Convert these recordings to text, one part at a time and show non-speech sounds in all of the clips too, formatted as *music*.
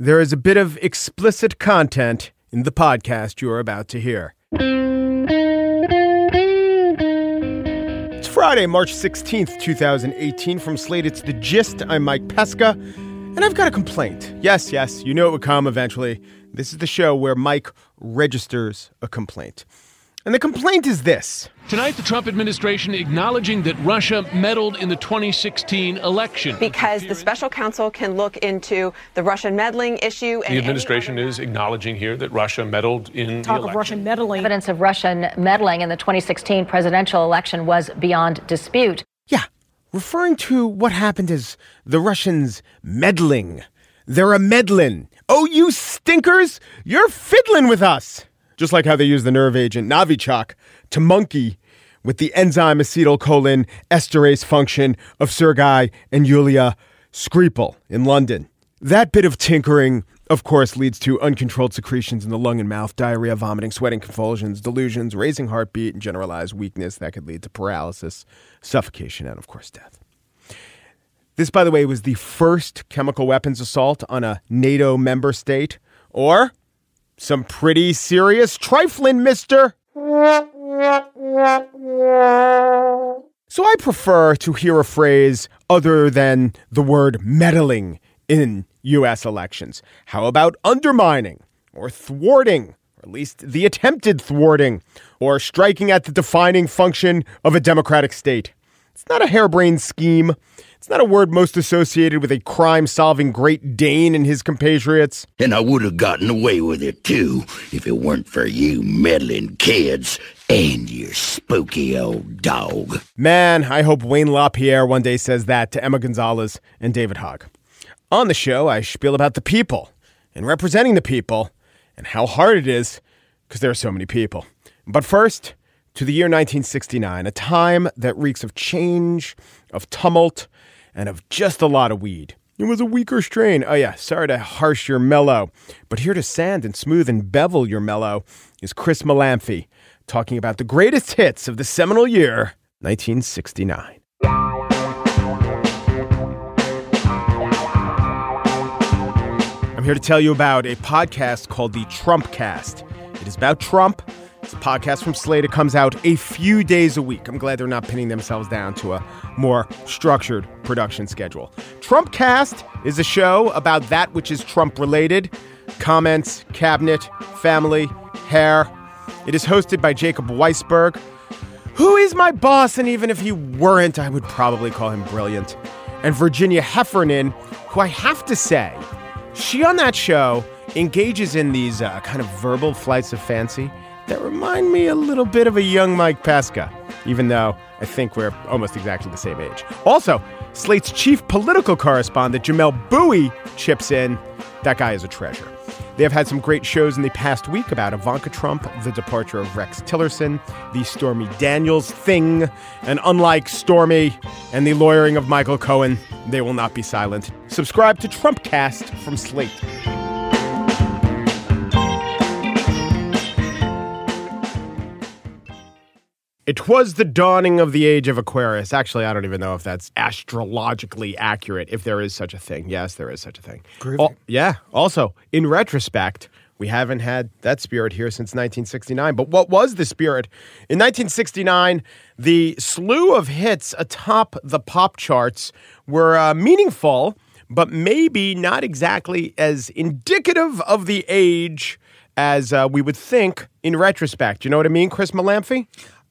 There is a bit of explicit content in the podcast you are about to hear. It's Friday, March 16th, 2018. From Slate, it's The Gist. I'm Mike Pesca, and I've got a complaint. Yes, yes, you know it would come eventually. This is the show where Mike registers a complaint. And the complaint is this. Tonight, the Trump administration acknowledging that Russia meddled in the 2016 election. Because the special counsel can look into the Russian meddling issue. the administration is acknowledging here that Russia meddled in Talk the election. of Russian meddling. Evidence of Russian meddling in the 2016 presidential election was beyond dispute. Yeah, referring to what happened as the Russians meddling. They're a meddlin'. Oh, you stinkers! You're fiddling with us! Just like how they use the nerve agent Novichok to monkey with the enzyme acetylcholine esterase function of Sergei and Yulia Skripal in London. That bit of tinkering, of course, leads to uncontrolled secretions in the lung and mouth, diarrhea, vomiting, sweating, convulsions, delusions, raising heartbeat, and generalized weakness that could lead to paralysis, suffocation, and, of course, death. This, by the way, was the first chemical weapons assault on a NATO member state, or some pretty serious trifling, mister. So I prefer to hear a phrase other than the word meddling in U.S. elections. How about undermining or thwarting, or at least the attempted thwarting, or striking at the defining function of a democratic state? It's not a harebrained scheme. It's not a word most associated with a crime solving Great Dane and his compatriots. And I would have gotten away with it too if it weren't for you meddling kids and your spooky old dog. Man, I hope Wayne LaPierre one day says that to Emma Gonzalez and David Hogg. On the show, I spiel about the people and representing the people and how hard it is because there are so many people. But first, to the year 1969, a time that reeks of change, of tumult, and of just a lot of weed. It was a weaker strain. Oh, yeah, sorry to harsh your mellow, but here to sand and smooth and bevel your mellow is Chris Molanphy talking about the greatest hits of the seminal year, 1969. I'm here to tell you about a podcast called the Trump Cast. It is about Trump. A podcast from Slate. It comes out a few days a week. I'm glad they're not pinning themselves down to a more structured production schedule. Trump Cast is a show about that which is Trump related comments, cabinet, family, hair. It is hosted by Jacob Weisberg, who is my boss, and even if he weren't, I would probably call him brilliant. And Virginia Heffernan, who I have to say, she on that show engages in these uh, kind of verbal flights of fancy that remind me a little bit of a young Mike Pesca, even though I think we're almost exactly the same age. Also, Slate's chief political correspondent, Jamelle Bouie, chips in. That guy is a treasure. They have had some great shows in the past week about Ivanka Trump, the departure of Rex Tillerson, the Stormy Daniels thing, and unlike Stormy and the lawyering of Michael Cohen, they will not be silent. Subscribe to Trumpcast from Slate. It was the dawning of the age of Aquarius. Actually, I don't even know if that's astrologically accurate, if there is such a thing. Yes, there is such a thing. Groovy. yeah. Also, in retrospect, we haven't had that spirit here since 1969. But what was the spirit? In 1969, the slew of hits atop the pop charts were uh, meaningful, but maybe not exactly as indicative of the age as uh, we would think in retrospect. You know what I mean, Chris Molanphy?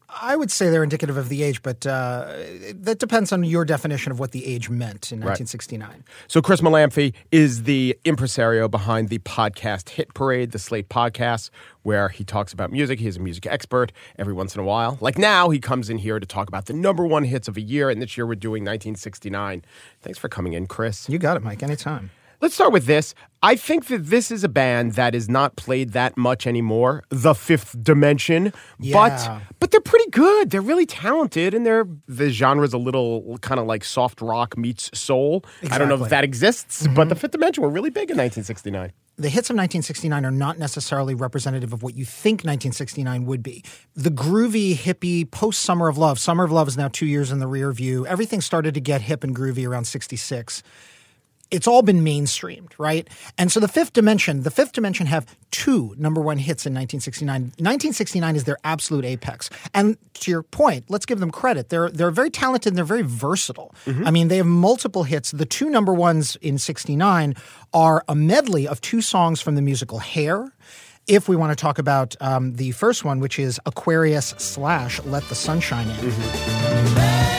I would say they're indicative of the age, but uh, that depends on your definition of what the age meant in 1969. So Chris Molanphy is the impresario behind the podcast Hit Parade, the Slate podcast, where he talks about music. He's a music expert every once in a while. Like now, he comes in here to talk about the number one hits of a year, and this year we're doing 1969. Thanks for coming in, Chris. You got it, Mike. Anytime. Let's start with this. I think that this is a band that is not played that much anymore. The Fifth Dimension, Yeah. but but they're pretty good. They're really talented, and they're the genre's a little kind of like soft rock meets soul. I don't know if Exactly. Mm-hmm. that exists, but the Fifth Dimension were really big in 1969. the hits of 1969 are not necessarily representative of what you think 1969 would be. The groovy, hippie, post Summer of Love, Summer of Love is now two years in the rear view. Everything started to get hip and groovy around 66. It's all been mainstreamed, right? And so the Fifth Dimension, the Fifth Dimension have two number one hits in 1969. 1969 is their absolute apex. And to your point, let's give them credit. They're they're very talented and they're very versatile. I mean, they have multiple hits. The two number ones in 69 are a medley of two songs from the musical Hair. If we want to talk about um, the first one, which is Aquarius slash Let the Sunshine In.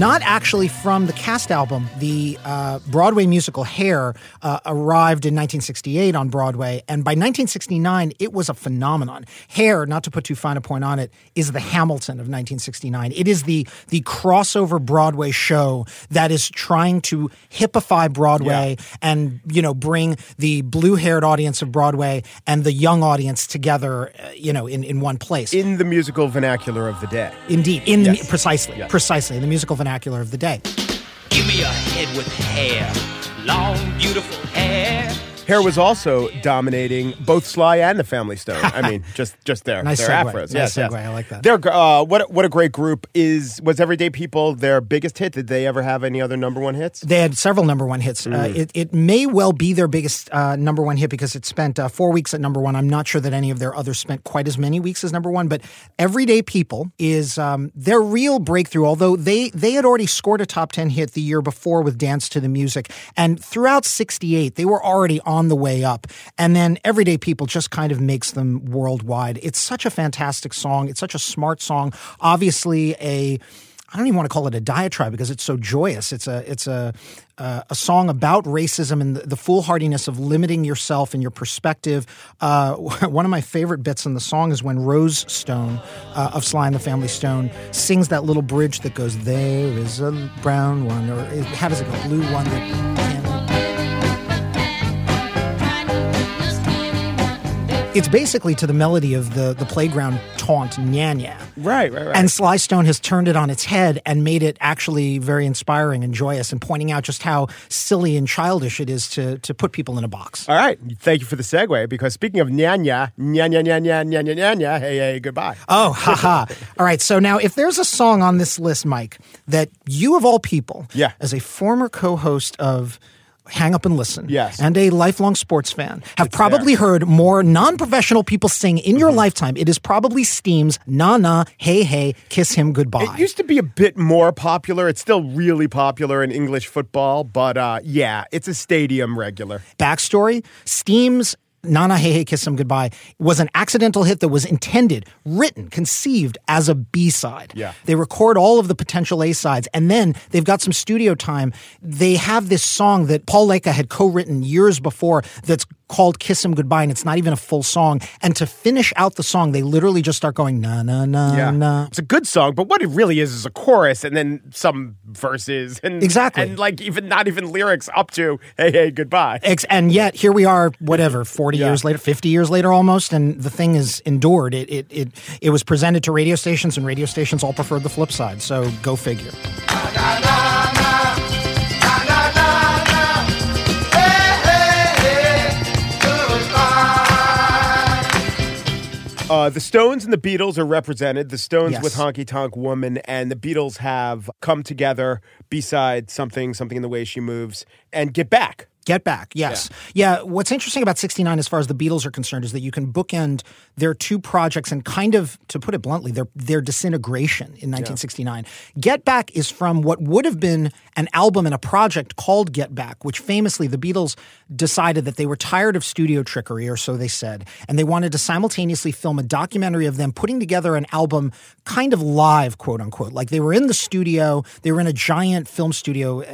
Not actually from the cast album. The uh, Broadway musical Hair uh, arrived in 1968 on Broadway, and by 1969, it was a phenomenon. Hair, not to put too fine a point on it, is the Hamilton of 1969. It is the the crossover Broadway show that is trying to hippify Broadway and you know bring the blue-haired audience of Broadway and the young audience together, uh, you know, in, in one place. In the musical vernacular of the day. Indeed, in Yes. the precisely, Yes. precisely in the musical vernacular of the day. Give me a head with hair, long, beautiful hair. Was also dominating both Sly and the Family Stone. I mean, *laughs* just just their Nice their segue. afros. Nice yes, yes. I like that. They're uh, what a- what a great group is. Was Everyday People their biggest hit? Did they ever have any other number one hits? They had several number one hits. Uh, Mm. it, it may well be their biggest uh, number one hit because it spent uh, four weeks at number one. I'm not sure that any of their others spent quite as many weeks as number one, but Everyday People is um, their real breakthrough. Although they they had already scored a top ten hit the year before with Dance to the Music, and throughout '68 they were already on the way up. And then Everyday People just kind of makes them worldwide. It's such a fantastic song. It's such a smart song. Obviously a I don't even want to call it a diatribe because it's so joyous. It's a it's a uh, a song about racism and the, the foolhardiness of limiting yourself and your perspective. Uh, *laughs* one of my favorite bits in the song is when Rose Stone uh, of Sly and the Family Stone sings that little bridge that goes, "There is a brown one," or how does it go? Blue one that. It's basically to the melody of the the playground taunt "Nyanya." Right, right, right. And Sly Stone has turned it on its head and made it actually very inspiring and joyous and pointing out just how silly and childish it is to, to put people in a box. All right, thank you for the segue. Because speaking of nyanya, nyanya, nyanya, nyanya, nyanya, hey, hey, goodbye. Oh, haha. *laughs* All right. So now, if there's a song on this list, Mike, that you of all people, Yeah. as a former co host of Hang Up and Listen, Yes. and a lifelong sports fan, have It's probably there. heard more non professional people sing in your lifetime, it is probably Steam's Na Na, Hey Hey, Kiss Him Goodbye. It used to be a bit more popular. It's still really popular in English football, but uh, yeah, it's a stadium regular. backstory Steam's Nana Hey Hey Kiss Him Goodbye was an accidental hit that was intended, written, conceived as a B side. Yeah. They record all of the potential A sides and then they've got some studio time. They have this song that Paul Leka had co written years before that's called Kiss Him Goodbye and it's not even a full song. And to finish out the song, they literally just start going na na na Yeah, na. it's a good song, but what it really is is a chorus and then some verses and Exactly. and like even not even lyrics up to hey hey goodbye. Ex- and yet here we are, whatever, *laughs* forty Yeah. years later, fifty years later, almost, and the thing is endured. It it it it was presented to radio stations, and radio stations all preferred the flip side. So go figure. Uh, the Stones and the Beatles are represented. The Stones Yes. with Honky Tonk Woman and the Beatles have come together beside something, something in the way she moves, and get back. Get back, yes. Yeah. what's interesting about 69 as far as the Beatles are concerned is that you can bookend their two projects and kind of, to put it bluntly, their, their disintegration in 1969. Get Back is from what would have been an album and a project called Get Back, which famously the Beatles decided that they were tired of studio trickery, or so they said, and they wanted to simultaneously film a documentary of them putting together an album kind of live, quote unquote. Like they were in the studio, they were in a giant film studio. Uh,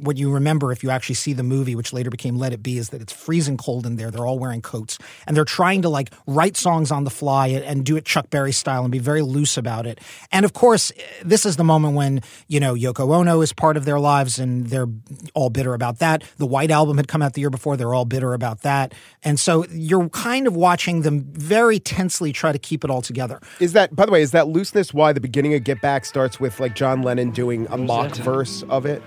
what you remember if you actually see the movie, which later became Let It Be, is that it's freezing cold in there. They're all wearing coats and they're trying to like write songs on the fly and, and do it Chuck Berry style and be very loose about it. And of course, this is the moment when, you know, Yoko Ono is part of their lives and they're all bitter about that. The White Album had come out the year before. They're all bitter about that. And so you're kind of watching them very tensely try to keep it all together. Is that, by the way, is that looseness why the beginning of Get Back starts with like John Lennon doing a mock verse of it?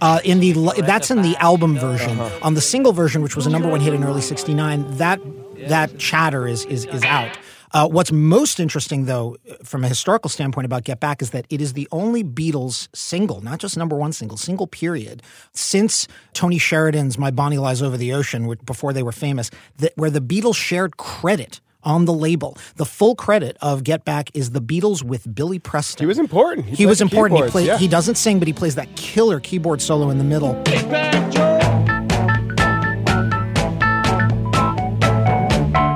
Uh, in the that's in the album version. On the single version, which was a number one hit in early '69, that that chatter is is is out. Uh, what's most interesting, though, from a historical standpoint about Get Back is that it is the only Beatles single, not just number one single, single period, since Tony Sheridan's My Bonnie Lies Over the Ocean, which, before they were famous, that where the Beatles shared credit on the label. The full credit of Get Back is the Beatles with Billy Preston. He was important. He, was important. He, keyboards, played, yeah. he doesn't sing, but he plays that killer keyboard solo in the middle.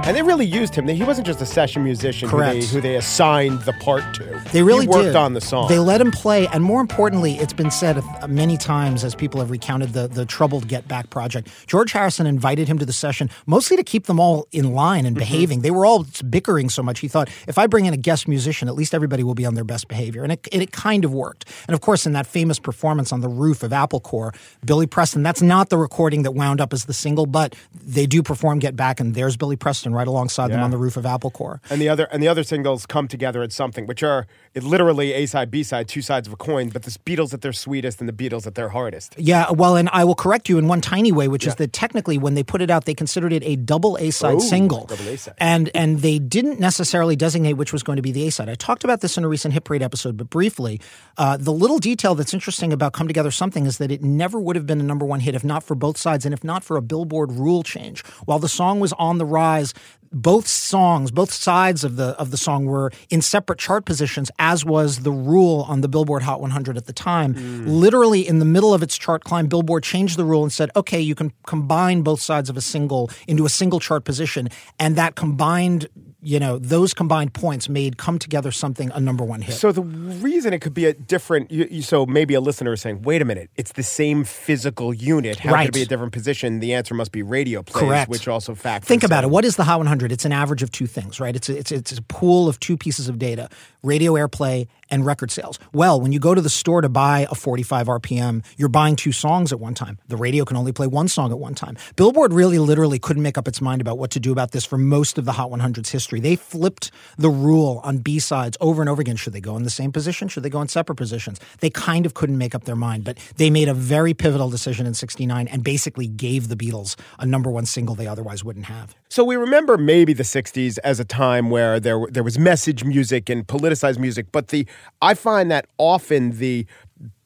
And they really used him. He wasn't just a session musician who they, who they assigned the part to. They really he worked did. on the song. They let him play, and more importantly, it's been said many times as people have recounted the the troubled Get Back project. George Harrison invited him to the session mostly to keep them all in line Mm-hmm. and behaving. They were all bickering so much. He thought, if I bring in a guest musician, at least everybody will be on their best behavior, and it, it, it kind of worked. And of course, in that famous performance on the roof of Apple Corps, Billy Preston. That's not the recording that wound up as the single, but they do perform Get Back, and there's Billy Preston right alongside them on the roof of Apple Corps. and the other and the other singles come together at something, which are it literally A side, B side, two sides of a coin. But the Beatles at their sweetest and the Beatles at their hardest. Yeah, well, and I will correct you in one tiny way, which is that technically, when they put it out, they considered it a double A side single, double A-side. and and they didn't necessarily designate which was going to be the A side. I talked about this in a recent Hit Parade episode, but briefly, uh, the little detail that's interesting about "Come Together Something" is that it never would have been a number one hit if not for both sides, and if not for a Billboard rule change. While the song was on the rise. Both songs, both sides of the of the song were in separate chart positions, as was the rule on the Billboard Hot 100 at the time. Mm. Literally in the middle of its chart climb, Billboard changed the rule and said, "Okay, you can combine both sides of a single into a single chart position," and that combined, you know, those combined points made "Come Together" something a number one hit. So the reason it could be a different, you, you, so maybe a listener is saying, "Wait a minute, it's the same physical unit. How could it be a different position?" The answer must be radio plays, Correct. which also factors. Think about it. What is the Hot 100? It's an average of two things, right? It's a, it's it's a pool of two pieces of data: radio airplay and record sales. Well, when you go to the store to buy a 45 RPM, you're buying two songs at one time. The radio can only play one song at one time. Billboard really, literally couldn't make up its mind about what to do about this for most of the Hot 100's history. They flipped the rule on B sides over and over again. Should they go in the same position? Should they go in separate positions? They kind of couldn't make up their mind, but they made a very pivotal decision in '69 and basically gave the Beatles a number one single they otherwise wouldn't have. So we remember maybe the '60s as a time where there there was message music and politicized music, but the I find that often the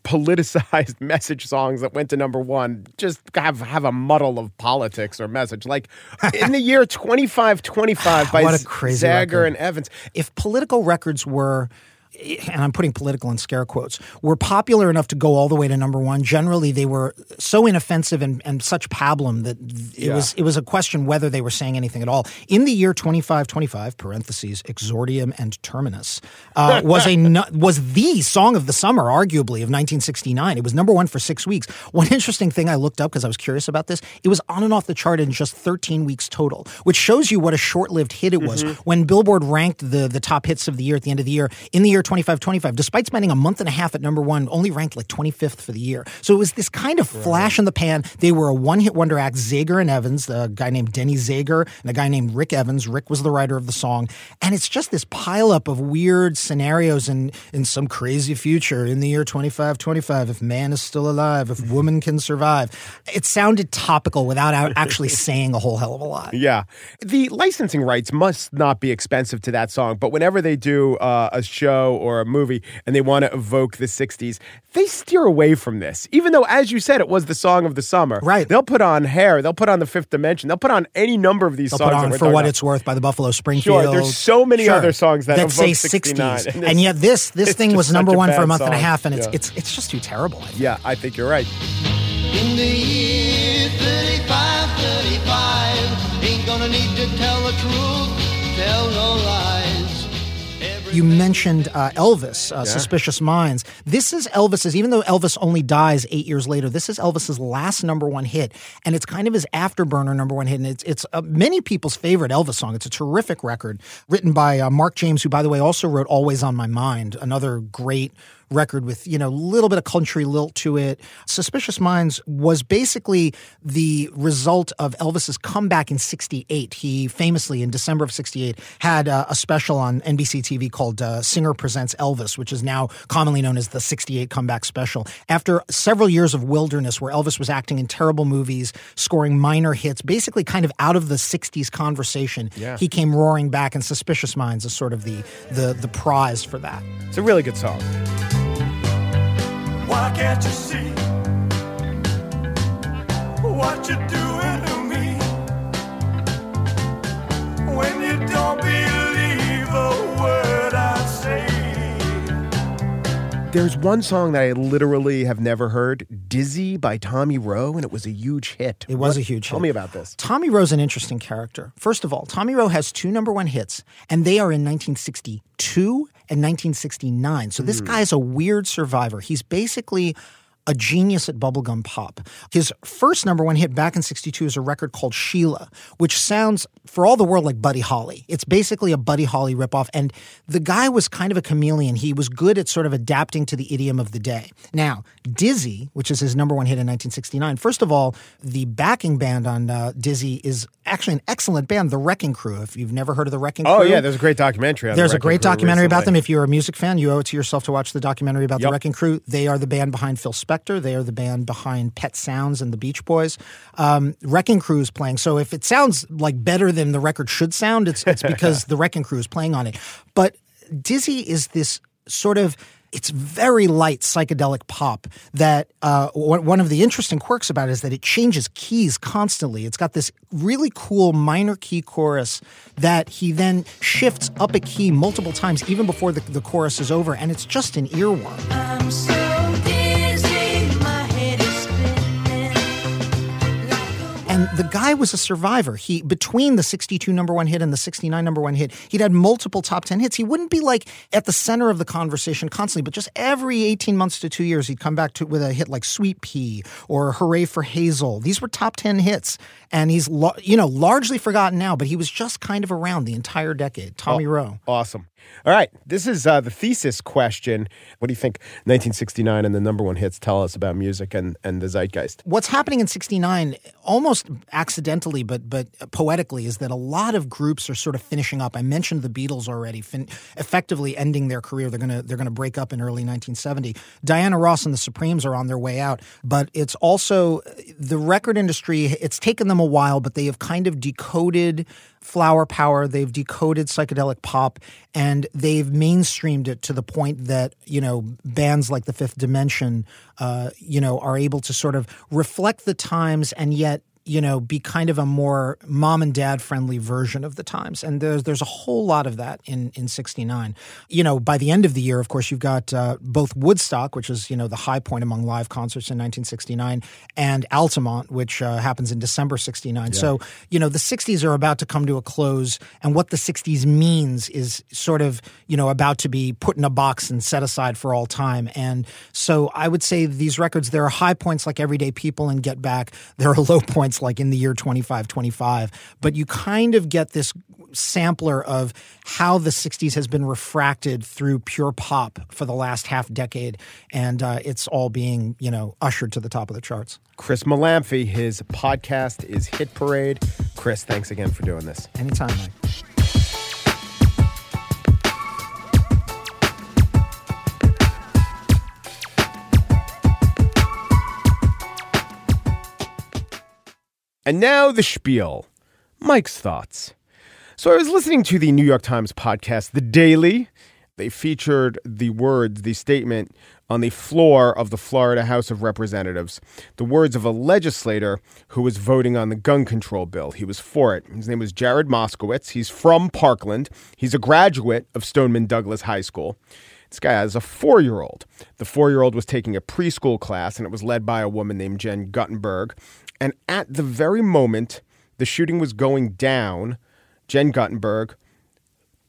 politicized *laughs* message songs that went to number one just have have a muddle of politics or message. Like in the year 2525 *sighs* by What a crazy Zager record. and Evans. if political records were and I'm putting political in scare quotes, were popular enough to go all the way to number one. Generally, they were so inoffensive and, and such pablum that it Yeah. was it was a question whether they were saying anything at all. In the year 2525, parentheses, exordium and terminus, uh, *laughs* was a was the song of the summer, arguably of 1969. It was number one for six weeks. One interesting thing I looked up because I was curious about this, it was on and off the chart in just 13 weeks total, which shows you what a short-lived hit it was. When Billboard ranked the the top hits of the year at the end of the year, in the year 2525, despite spending a month and a half at number one, only ranked like 25th for the year. So it was this kind of flash in the pan. They were a one-hit wonder act, Zager and Evans, a guy named Denny Zager and a guy named Rick Evans. Rick was the writer of the song. And it's just this pileup of weird scenarios in, in some crazy future in the year 2525, if man is still alive, if woman can survive. It sounded topical without *laughs* actually saying a whole hell of a lot. Yeah. The licensing rights must not be expensive to that song, but whenever they do uh, a show or a movie and they want to evoke the 60s, they steer away from this. Even though, as you said, it was the song of the summer. Right. They'll put on Hair, they'll put on The Fifth Dimension, they'll put on any number of these They'll songs. put that on For What about. It's Worth by the Buffalo Springfield. Sure, there's so many other songs that evoke say 69, 60s. and *laughs* And, yet this this thing was number one for a bad month and a half, and it's Yeah. it's it's just too terrible. I. Yeah, I think you're right. In the year 35, 35, ain't gonna need to tell the truth, You mentioned uh, Elvis, uh, Suspicious Minds. This is Elvis's, even though Elvis only dies eight years later, this is Elvis's last number one hit. And it's kind of his afterburner number one hit. And it's, it's uh, many people's favorite Elvis song. It's a terrific record written by uh, Mark James, who, by the way, also wrote Always on My Mind, another great record with, you know, a little bit of country lilt to it. Suspicious Minds was basically the result of Elvis's comeback in 68. He famously, in December of 68, had uh, a special on NBC TV called uh, Singer Presents Elvis, which is now commonly known as the 68 comeback special. After several years of wilderness where Elvis was acting in terrible movies, scoring minor hits, basically kind of out of the 60s conversation, Yeah. he came roaring back, and Suspicious Minds is sort of the, the, the prize for that. It's a really good song. Why can't you see what you're doing There's one song that I literally have never heard, Dizzy by Tommy Roe, and it was a huge hit. It was What- a huge Tell hit. Tell me about this. Tommy Roe's an interesting character. First of all, Tommy Roe has two number one hits, and they are in 1962 and 1969. So this hmm. guy's a weird survivor. He's basically a genius at bubblegum pop. His first number one hit back in 62 is a record called Sheila, which sounds for all the world like Buddy Holly. It's basically a Buddy Holly ripoff. And the guy was kind of a chameleon. He was good at sort of adapting to the idiom of the day. Now, Dizzy, which is his number one hit in 1969, first of all, the backing band on uh, Dizzy is actually an excellent band, The Wrecking Crew. If you've never heard of The Wrecking Crew, Oh, yeah, there's a great documentary on the there's a great documentary about them. If you're a music fan, you owe it to yourself to watch the documentary about the Wrecking Crew. They are the band behind Phil Spector. They are the band behind Pet Sounds and the Beach Boys. Um, Wrecking Crew is playing. So if it sounds like better than the record should sound, it's, it's because *laughs* the Wrecking Crew is playing on it. But Dizzy is this sort of it's very light psychedelic pop that uh, one one of the interesting quirks about it is that it changes keys constantly. It's got this really cool minor key chorus that he then shifts up a key multiple times, even before the, the chorus is over, and it's just an earworm. And the guy was a survivor. He between the 62 number one hit and the 69 number one hit, he'd had multiple top 10 hits. He wouldn't be like at the center of the conversation constantly, but just every 18 months to 2 years he'd come back to with a hit like Sweet Pea or Hooray for Hazel. These were top 10 hits and he's you know, largely forgotten now, but he was just kind of around the entire decade. Tommy Roe. Awesome. All right. This is uh, the thesis question. What do you think 1969 and the number one hits tell us about music and, and the zeitgeist? what's happening in 69 almost accidentally but but poetically is that a lot of groups are sort of finishing up i mentioned the beatles already fin- effectively ending their career they're going to they're to break up in early 1970 diana ross and the supremes are on their way out but it's also the record industry it's taken them a while but they have kind of decoded flower power they've decoded psychedelic pop and they've mainstreamed it to the point that you know bands like the fifth dimension uh, you know are able to sort of reflect the times and yet you know be kind of a more mom and dad friendly version of the times. And there's there's a whole lot of that in in 69 you know by the end of the year of course you've got uh, both woodstock which is you know the high point among live concerts in 1969 and altamont which uh, happens in december 69 so you know the 60s are about to come to a close and what the 60s means is sort of you know about to be put in a box and set aside for all time. And so i would say these records there are high points like everyday people and get back. There are low points like in the year 2525 but you kind of get this sampler of how the 60s has been refracted through pure pop for the last half decade and uh, it's all being you know ushered to the top of the charts Chris Molanphy, his podcast is Hit Parade. Chris, thanks again for doing this. anytime Mike. And now the spiel. Mike's thoughts. So I was listening to the New York Times podcast, The Daily. They featured the words, the statement on the floor of the Florida House of Representatives, the words of a legislator who was voting on the gun control bill. He was for it. His name was Jared Moskowitz. He's from Parkland. He's a graduate of Stoneman Douglas High School. This guy has a four year old. The four year old was taking a preschool class, and it was led by a woman named Jen Guttenberg. And at the very moment the shooting was going down, Jen Guttenberg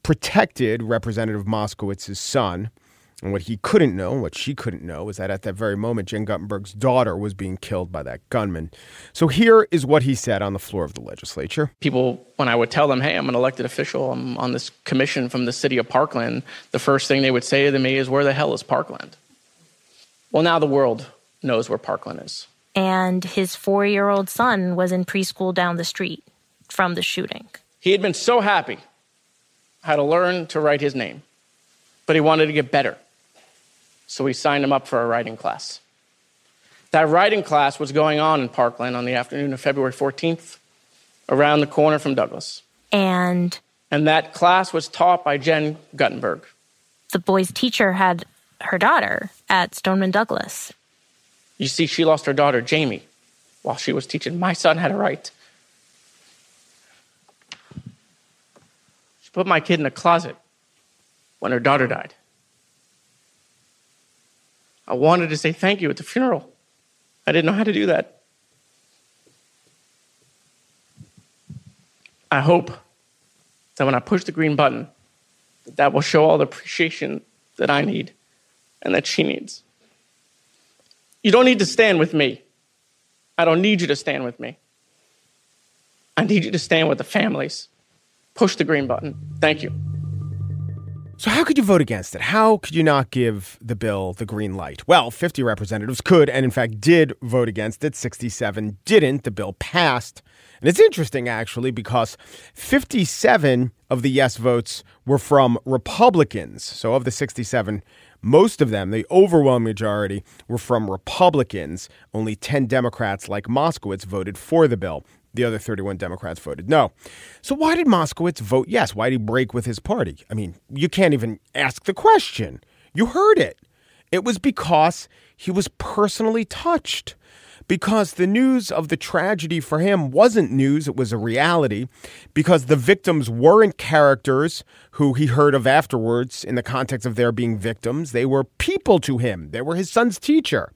protected Representative Moskowitz's son. And what he couldn't know, what she couldn't know, was that at that very moment, Jen Guttenberg's daughter was being killed by that gunman. So here is what he said on the floor of the legislature. people when i would tell them hey i'm an elected official i'm on this commission from the city of parkland the first thing they would say to me is where the hell is parkland Well, now the world knows where Parkland is. And his four year old son was in preschool down the street from the shooting. He had been so happy, had to learn to write his name, but he wanted to get better. So we signed him up for a writing class. That writing class was going on in Parkland on the afternoon of February 14th, around the corner from Douglas. And And that class was taught by Jen Guttenberg. the boy's teacher had her daughter at Stoneman Douglas. You see, she lost her daughter, Jaime, while she was teaching my son how to write. She put my kid in a closet when her daughter died. I wanted to say thank you at the funeral. I didn't know how to do that. I hope that when I push the green button, that, that will show all the appreciation that I need and that she needs. You don't need to stand with me. I don't need you to stand with me. I need you to stand with the families. Push the green button. Thank you. So, how could you vote against it? How could you not give the bill the green light? Well, 50 representatives could, and in fact did vote against it. 67 didn't. The bill passed. And it's interesting, actually, because 57 of the yes votes were from Republicans. So, of the 67, most of them, the overwhelming majority, were from Republicans. Only 10 Democrats, like Moskowitz, voted for the bill. The other 31 Democrats voted no. So why did Moskowitz vote yes? Why did he break with his party? I mean, you can't even ask the question. You heard it. It was because he was personally touched. Because the news of the tragedy for him wasn't news, it was a reality. Because the victims weren't characters who he heard of afterwards in the context of their being victims. They were people to him, they were his son's teacher.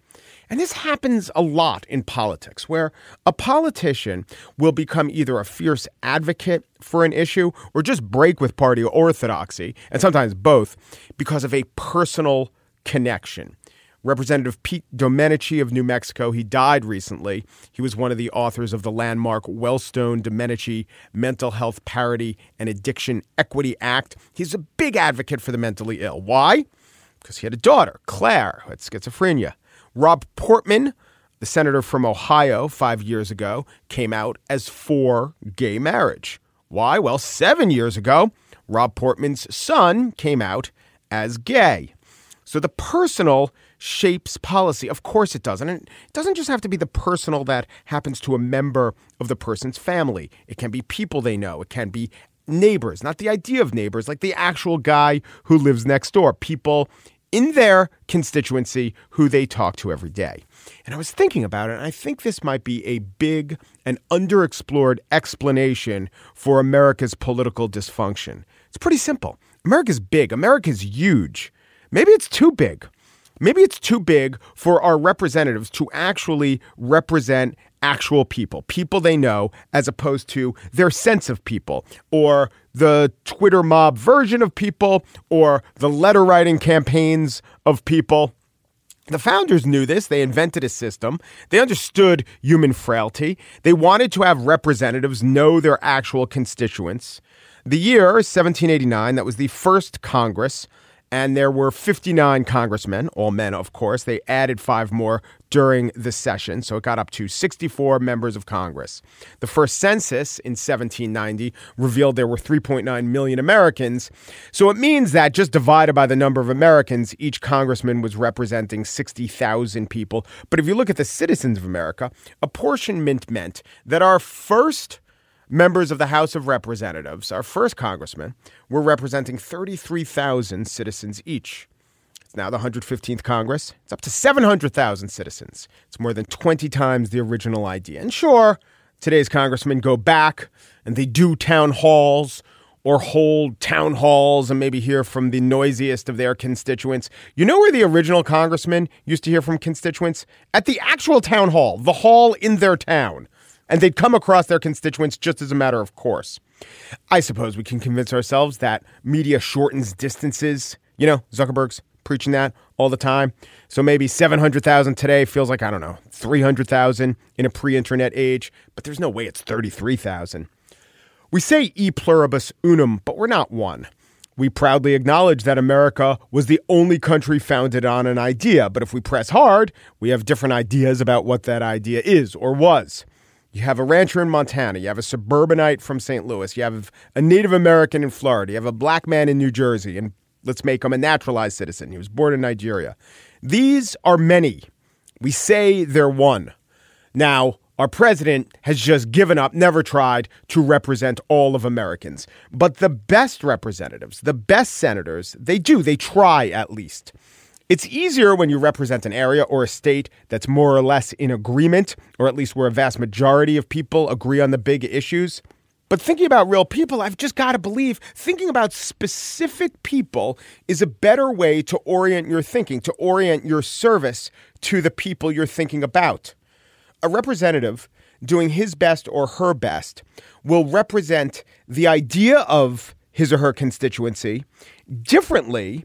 And this happens a lot in politics, where a politician will become either a fierce advocate for an issue or just break with party orthodoxy, and sometimes both, because of a personal connection. Representative Pete Domenici of New Mexico, he died recently. He was one of the authors of the landmark Wellstone Domenici Mental Health Parity and Addiction Equity Act. He's a big advocate for the mentally ill. Why? Because he had a daughter, Claire, who had schizophrenia. Rob Portman, the senator from Ohio five years ago, came out as for gay marriage. Why? Well, seven years ago, Rob Portman's son came out as gay. So the personal shapes policy. Of course it does. And it doesn't just have to be the personal that happens to a member of the person's family. It can be people they know. It can be neighbors, not the idea of neighbors, like the actual guy who lives next door, people in their constituency who they talk to every day. And I was thinking about it, and I think this might be a big and underexplored explanation for America's political dysfunction. It's pretty simple. America's big, America's huge. Maybe it's too big. Maybe it's too big for our representatives to actually represent actual people, people they know, as opposed to their sense of people, or the Twitter mob version of people, or the letter writing campaigns of people. The founders knew this. They invented a system. They understood human frailty. They wanted to have representatives know their actual constituents. The year 1789, that was the first Congress, and there were 59 congressmen, all men, of course. They added five more during the session, so it got up to 64 members of Congress. The first census in 1790 revealed there were 3.9 million Americans, so it means that just divided by the number of Americans, each congressman was representing 60,000 people. But if you look at the citizens of America, apportionment meant that our first members of the House of Representatives, our first congressman, were representing 33,000 citizens each. It's now the 115th Congress. It's up to 700,000 citizens. It's more than 20 times the original idea. And sure, today's congressmen go back and they do town halls or hold town halls and maybe hear from the noisiest of their constituents. You know where the original congressman used to hear from constituents? At the actual town hall, the hall in their town and they'd come across their constituents just as a matter of course. I suppose we can convince ourselves that media shortens distances. You know, Zuckerberg's preaching that all the time. So maybe 700,000 today feels like, I don't know, 300,000 in a pre internet age, but there's no way it's 33,000. We say e pluribus unum, but we're not one. we proudly acknowledge that America was the only country founded on an idea. But if we press hard, we have different ideas about what that idea is or was. You have a rancher in Montana. You have a suburbanite from St. Louis. You have a Native American in Florida. You have a black man in New Jersey. And let's make him a naturalized citizen. He was born in Nigeria. These are many. We say they're one. Now, our president has just given up, never tried to represent all of Americans. But the best representatives, the best senators, they do, they try at least. It's easier when you represent an area or a state that's more or less in agreement, or at least where a vast majority of people agree on the big issues. But thinking about real people, I've just got to believe thinking about specific people is a better way to orient your thinking, to orient your service to the people you're thinking about a representative doing his best or her best will represent the idea of his or her constituency differently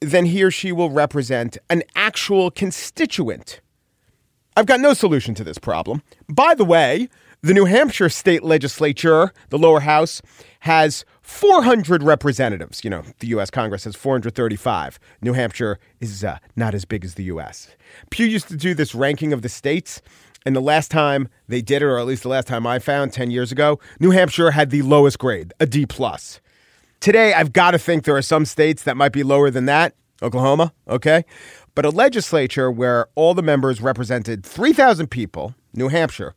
than he or she will represent an actual constituent. I've got no solution to this problem. By the way, the New Hampshire state legislature, the lower house, has 400 representatives. You know, the U.S. Congress has 435. New Hampshire is uh, not as big as the U.S. Pew used to do this ranking of the states. And the last time they did it, or at least the last time I found 10 years ago, New Hampshire had the lowest grade, a D plus. Today, I've got to think there are some states that might be lower than that. Oklahoma, okay? But a legislature where all the members represented 3,000 people, New Hampshire,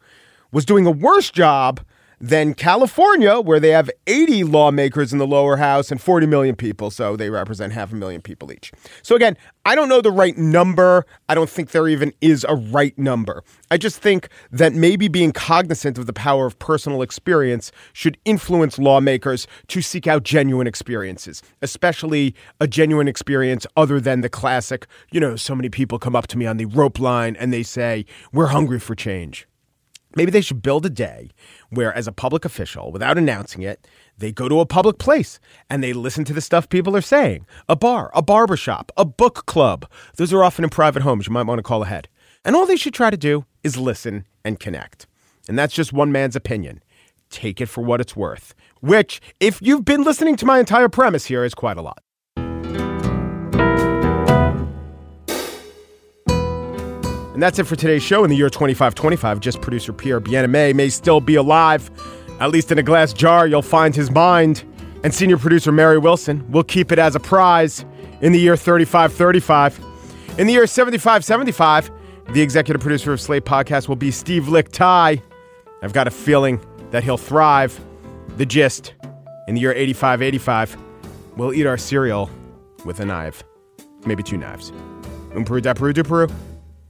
was doing a worse job than California, where they have 80 lawmakers in the lower house and 40 million people. So they represent half a million people each. So again, I don't know the right number. I don't think there even is a right number. I just think that maybe being cognizant of the power of personal experience should influence lawmakers to seek out genuine experiences, especially a genuine experience other than the classic, you know, so many people come up to me on the rope line and they say, We're hungry for change. Maybe they should build a day where, as a public official, without announcing it, they go to a public place and they listen to the stuff people are saying. A bar, a barber shop, a book club. Those are often in private homes. You might want to call ahead. And all they should try to do is listen and connect. And that's just one man's opinion. Take it for what it's worth, which, if you've been listening to my entire premise here, is quite a lot. And that's it for today's show in the year 2525. Just producer Pierre Bienaimé may still be alive. At least in a glass jar, you'll find his mind. And senior producer Mary Wilson will keep it as a prize in the year 3535. In the year 7575, the executive producer of Slate Podcast will be Steve Lickteig. I've got a feeling that he'll thrive. The gist in the year 8585, we'll eat our cereal with a knife, maybe two knives. Um Peru da Peru Peru.